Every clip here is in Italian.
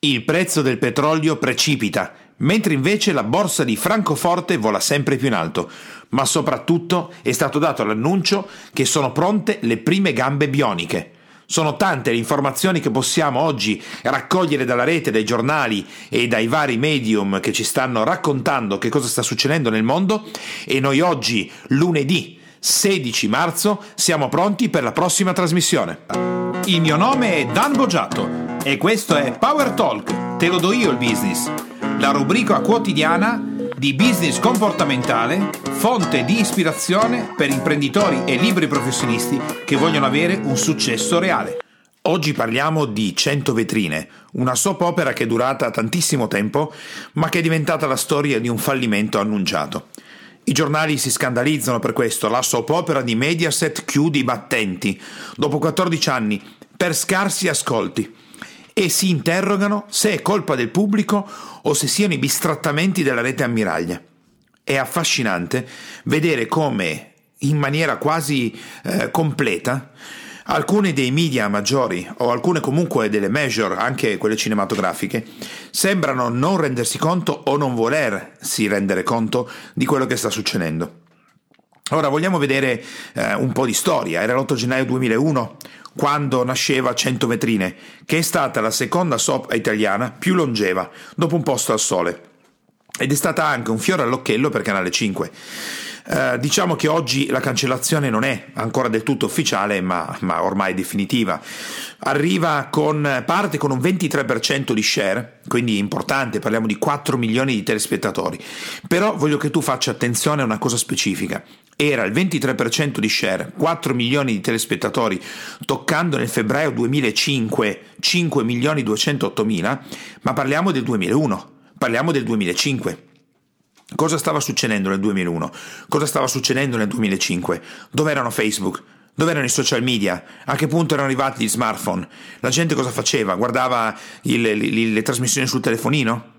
Il prezzo del petrolio precipita, mentre invece la borsa di Francoforte vola sempre più in alto, ma soprattutto è stato dato l'annuncio che sono pronte le prime gambe bioniche. Sono tante le informazioni che possiamo oggi raccogliere dalla rete, dai giornali e dai vari medium che ci stanno raccontando che cosa sta succedendo nel mondo e noi oggi, lunedì 16 marzo, siamo pronti per la prossima trasmissione. Il mio nome è Dan Boggiato e questo è Power Talk, te lo do io il business, la rubrica quotidiana di business comportamentale, fonte di ispirazione per imprenditori e liberi professionisti che vogliono avere un successo reale. Oggi parliamo di 100 vetrine, una soap opera che è durata tantissimo tempo, ma che è diventata la storia di un fallimento annunciato. I giornali si scandalizzano per questo, la soap opera di Mediaset chiude i battenti, dopo 14 anni, per scarsi ascolti e si interrogano se è colpa del pubblico o se siano i bistrattamenti della rete ammiraglia. È affascinante vedere come, in maniera quasi eh, completa, alcune dei media maggiori o alcune comunque delle major, anche quelle cinematografiche, sembrano non rendersi conto o non volersi rendere conto di quello che sta succedendo. Ora vogliamo vedere eh, un po' di storia. Era l'8 gennaio 2001 quando nasceva 100 vetrine, che è stata la seconda soap italiana più longeva, dopo un posto al sole. Ed è stata anche un fiore all'occhiello per Canale 5. Uh, diciamo che oggi la cancellazione non è ancora del tutto ufficiale, ma, ma, ormai definitiva. Arriva con parte con un 23% di share, quindi importante, parliamo di 4 milioni di telespettatori. Però voglio che tu faccia attenzione a una cosa specifica. Era il 23% di share, 4 milioni di telespettatori, toccando nel febbraio 2005 5 milioni 208 mila, ma parliamo del 2001, parliamo del 2005. Cosa stava succedendo nel 2001? Cosa stava succedendo nel 2005? Dove erano Facebook? Dove erano i social media? A che punto erano arrivati gli smartphone? La gente cosa faceva? Guardava il, le, le, le trasmissioni sul telefonino?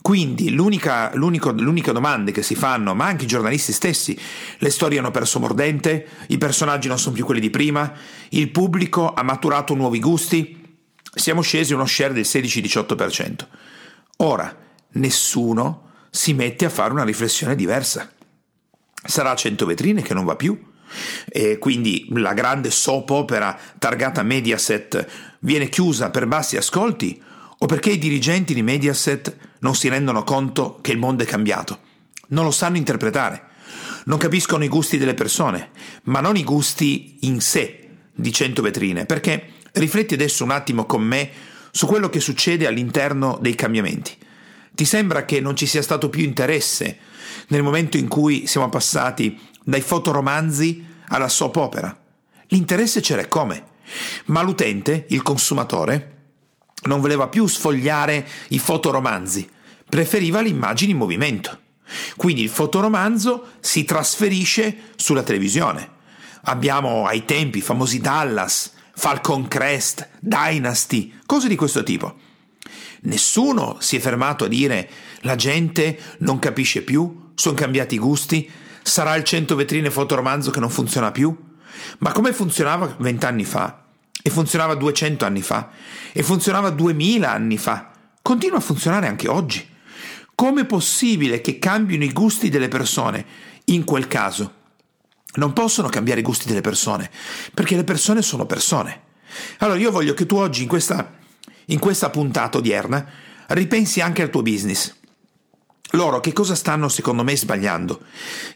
Quindi l'unica, l'unica, domanda che si fanno, ma anche i giornalisti stessi, le storie hanno perso mordente, i personaggi non sono più quelli di prima, il pubblico ha maturato nuovi gusti, siamo scesi uno share del 16-18%. Ora, nessuno si mette a fare una riflessione diversa. Sarà 100 vetrine che non va più? E quindi la grande soap opera targata Mediaset viene chiusa per bassi ascolti? O perché i dirigenti di Mediaset non si rendono conto che il mondo è cambiato? Non lo sanno interpretare. Non capiscono i gusti delle persone, ma non i gusti in sé di 100 vetrine, perché rifletti adesso un attimo con me su quello che succede all'interno dei cambiamenti. Ti sembra che non ci sia stato più interesse nel momento in cui siamo passati dai fotoromanzi alla soap opera? L'interesse c'era come? Ma l'utente, il consumatore, non voleva più sfogliare i fotoromanzi, preferiva le immagini in movimento. Quindi il fotoromanzo si trasferisce sulla televisione. Abbiamo ai tempi i famosi Dallas, Falcon Crest, Dynasty, cose di questo tipo. Nessuno si è fermato a dire la gente non capisce più, sono cambiati i gusti, sarà il 100 vetrine fotoromanzo che non funziona più? Ma come funzionava vent'anni fa? E funzionava 200 anni fa? E funzionava 2000 anni fa? Continua a funzionare anche oggi. Com'è possibile che cambino i gusti delle persone in quel caso? Non possono cambiare i gusti delle persone, perché le persone sono persone. Allora io voglio che tu oggi in questa in questa puntata odierna ripensi anche al tuo business. Loro che cosa stanno secondo me sbagliando?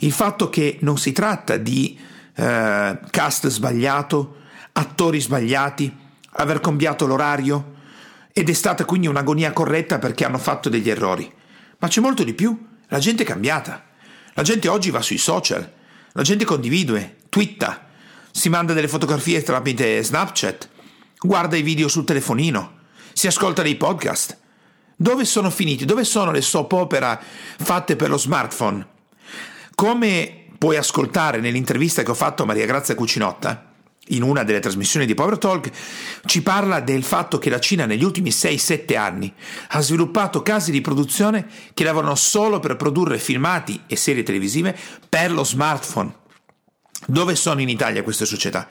Il fatto che non si tratta di eh, cast sbagliato, attori sbagliati, aver cambiato l'orario ed è stata quindi un'agonia corretta perché hanno fatto degli errori. Ma c'è molto di più, la gente è cambiata. La gente oggi va sui social, la gente condivide, twitta, si manda delle fotografie tramite Snapchat, guarda i video sul telefonino si ascolta dei podcast. Dove sono finiti? Dove sono le soap opera fatte per lo smartphone? Come puoi ascoltare nell'intervista che ho fatto a Maria Grazia Cucinotta, in una delle trasmissioni di Power Talk, ci parla del fatto che la Cina negli ultimi 6-7 anni ha sviluppato case di produzione che lavorano solo per produrre filmati e serie televisive per lo smartphone. Dove sono in Italia queste società?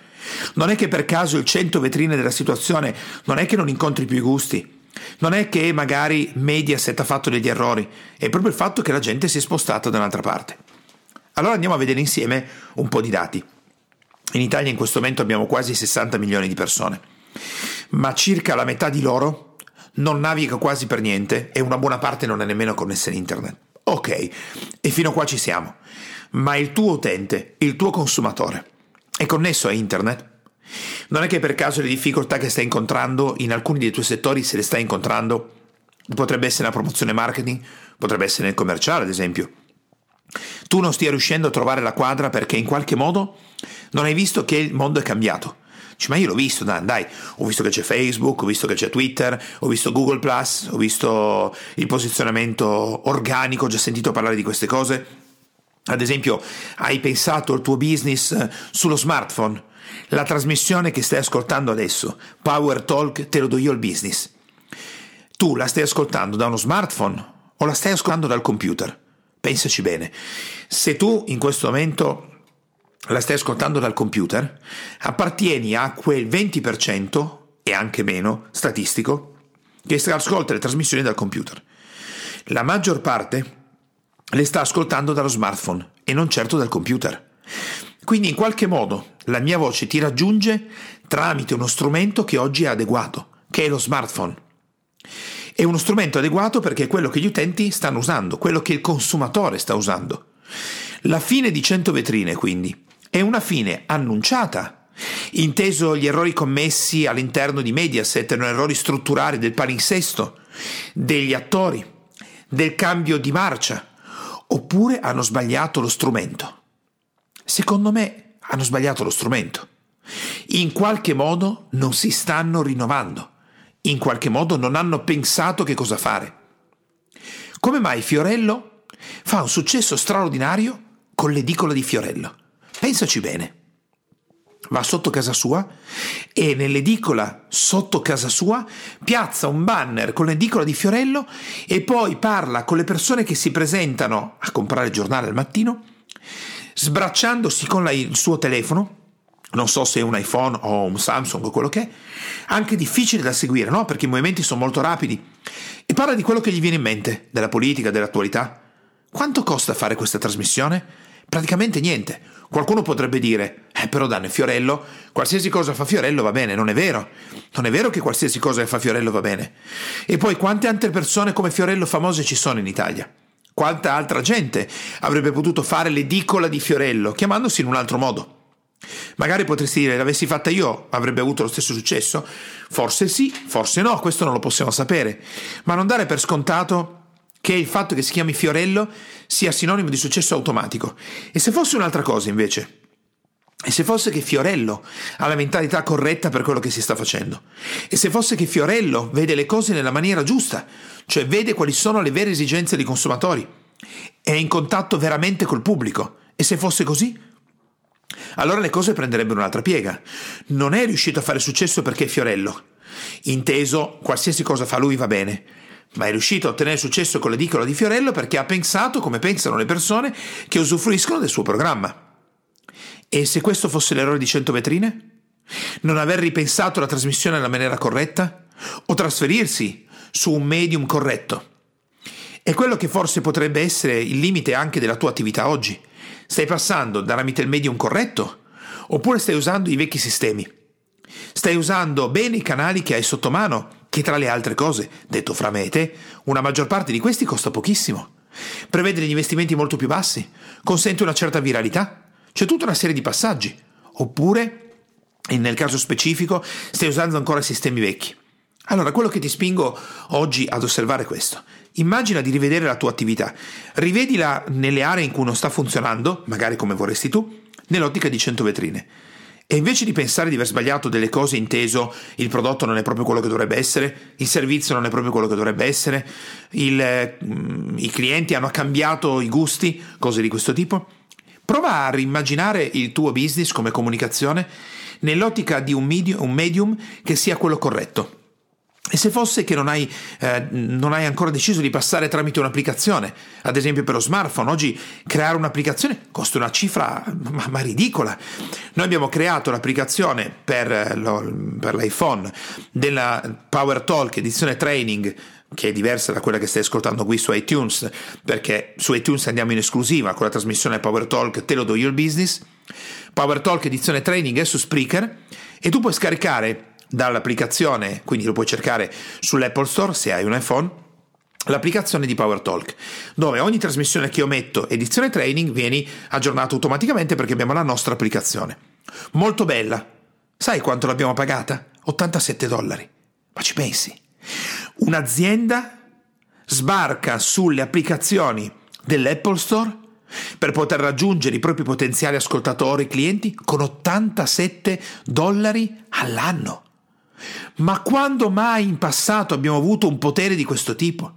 Non è che per caso il 100 vetrine della situazione non è che non incontri più i gusti, Non è che magari Mediaset ha fatto degli errori, è proprio il fatto che la gente si è spostata da un'altra parte. Allora andiamo a vedere insieme un po' di dati. In Italia in questo momento abbiamo quasi 60 milioni di persone, ma circa la metà di loro non naviga quasi per niente e una buona parte non è nemmeno connessa in internet. Ok, e fino a qua ci siamo. Ma il tuo utente, il tuo consumatore, è connesso a internet? Non è che per caso le difficoltà che stai incontrando in alcuni dei tuoi settori, se le stai incontrando, potrebbe essere la promozione marketing, potrebbe essere nel commerciale, ad esempio. Tu non stia riuscendo a trovare la quadra perché in qualche modo non hai visto che il mondo è cambiato. Dici, ma io l'ho visto, dai, dai, ho visto che c'è Facebook, ho visto che c'è Twitter, ho visto Google Plus, ho visto il posizionamento organico, ho già sentito parlare di queste cose. Ad esempio, hai pensato al tuo business eh, sullo smartphone? La trasmissione che stai ascoltando adesso, Power Talk, te lo do io il business. Tu la stai ascoltando da uno smartphone o la stai ascoltando dal computer? Pensaci bene. Se tu in questo momento la stai ascoltando dal computer, appartieni a quel 20% e anche meno statistico che ascolta le trasmissioni dal computer. La maggior parte le sta ascoltando dallo smartphone e non certo dal computer. Quindi in qualche modo la mia voce ti raggiunge tramite uno strumento che oggi è adeguato, che è lo smartphone. È uno strumento adeguato perché è quello che gli utenti stanno usando, quello che il consumatore sta usando. La fine di 100 vetrine, quindi, è una fine annunciata, inteso gli errori commessi all'interno di Mediaset, erano errori strutturali del palinsesto, degli attori, del cambio di marcia, oppure hanno sbagliato lo strumento. Secondo me hanno sbagliato lo strumento. In qualche modo non si stanno rinnovando, in qualche modo non hanno pensato che cosa fare. Come mai Fiorello fa un successo straordinario con l'edicola di Fiorello? Pensaci bene. Va sotto casa sua e nell'edicola sotto casa sua piazza un banner con l'edicola di Fiorello e poi parla con le persone che si presentano a comprare il giornale al mattino, sbracciandosi con la, il suo telefono, non so se un iPhone o un Samsung o quello che è, anche difficile da seguire, no? Perché i movimenti sono molto rapidi. E parla di quello che gli viene in mente, della politica, dell'attualità. Quanto costa fare questa trasmissione? Praticamente niente. Qualcuno potrebbe dire, eh però Danne Fiorello, qualsiasi cosa fa Fiorello va bene, non è vero. Non è vero che qualsiasi cosa fa Fiorello va bene. E poi quante altre persone come Fiorello famose ci sono in Italia? Quanta altra gente avrebbe potuto fare l'edicola di Fiorello, chiamandosi in un altro modo? Magari potresti dire, l'avessi fatta io, avrebbe avuto lo stesso successo? Forse sì, forse no, questo non lo possiamo sapere. Ma non dare per scontato che il fatto che si chiami Fiorello sia sinonimo di successo automatico. E se fosse un'altra cosa invece? E se fosse che Fiorello ha la mentalità corretta per quello che si sta facendo? E se fosse che Fiorello vede le cose nella maniera giusta, cioè vede quali sono le vere esigenze dei consumatori? È in contatto veramente col pubblico? E se fosse così? Allora le cose prenderebbero un'altra piega. Non è riuscito a fare successo perché è Fiorello. Inteso, qualsiasi cosa fa lui va bene ma è riuscito a ottenere successo con l'edicola di Fiorello perché ha pensato come pensano le persone che usufruiscono del suo programma. E se questo fosse l'errore di 100 vetrine? Non aver ripensato la trasmissione nella maniera corretta? O trasferirsi su un medium corretto? È quello che forse potrebbe essere il limite anche della tua attività oggi. Stai passando tramite il medium corretto? Oppure stai usando i vecchi sistemi? Stai usando bene i canali che hai sotto mano che tra le altre cose, detto fra me e te, una maggior parte di questi costa pochissimo. Prevede degli investimenti molto più bassi, consente una certa viralità, c'è tutta una serie di passaggi. Oppure, nel caso specifico, stai usando ancora sistemi vecchi. Allora, quello che ti spingo oggi ad osservare è questo. Immagina di rivedere la tua attività, rivedila nelle aree in cui non sta funzionando, magari come vorresti tu, nell'ottica di 100 vetrine. E invece di pensare di aver sbagliato delle cose inteso, il prodotto non è proprio quello che dovrebbe essere, il servizio non è proprio quello che dovrebbe essere, il, mm, i clienti hanno cambiato i gusti, cose di questo tipo, prova a rimmaginare il tuo business come comunicazione nell'ottica di un medium, un medium che sia quello corretto. E se fosse che non hai, eh, non hai, ancora deciso di passare tramite un'applicazione, ad esempio per lo smartphone, oggi creare un'applicazione costa una cifra ma, ma ridicola. Noi abbiamo creato l'applicazione per, lo, per l'iPhone della Power Talk edizione training che è diversa da quella che stai ascoltando qui su iTunes, perché su iTunes andiamo in esclusiva con la trasmissione Power Talk Te lo do your business. Power Talk edizione training è su Spreaker e tu puoi scaricare dall'applicazione, quindi lo puoi cercare sull'Apple Store se hai un iPhone, l'applicazione di PowerTalk, dove ogni trasmissione che io metto, edizione training, viene aggiornata automaticamente perché abbiamo la nostra applicazione. Molto bella. Sai quanto l'abbiamo pagata? 87 dollari. Ma ci pensi? Un'azienda sbarca sulle applicazioni dell'Apple Store per poter raggiungere i propri potenziali ascoltatori clienti con 87 dollari all'anno. Ma quando mai in passato abbiamo avuto un potere di questo tipo?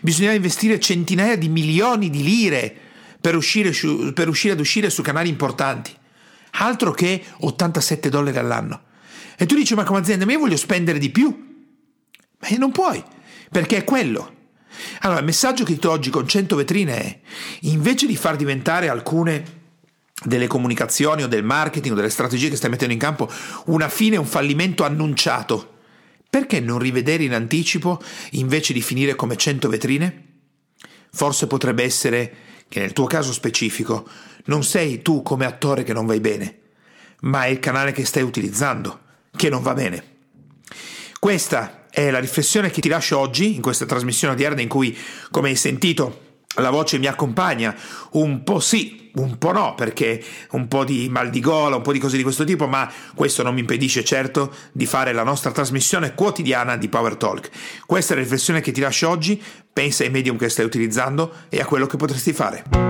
Bisognava investire centinaia di milioni di lire per uscire, per uscire ad uscire su canali importanti. Altro che 87 dollari all'anno. E tu dici, ma come azienda, ma io voglio spendere di più. Ma non puoi, perché è quello. Allora, il messaggio che ti do oggi con 100 vetrine è, invece di far diventare alcune delle comunicazioni o del marketing o delle strategie che stai mettendo in campo una fine, un fallimento annunciato, perché non rivedere in anticipo invece di finire come 100 vetrine? Forse potrebbe essere che nel tuo caso specifico non sei tu come attore che non vai bene, ma è il canale che stai utilizzando che non va bene. Questa è la riflessione che ti lascio oggi in questa trasmissione odierna in cui, come hai sentito, la voce mi accompagna, un po' sì, un po' no, perché un po' di mal di gola, un po' di cose di questo tipo, ma questo non mi impedisce certo di fare la nostra trasmissione quotidiana di Power Talk. Questa è la riflessione che ti lascio oggi, pensa ai medium che stai utilizzando e a quello che potresti fare.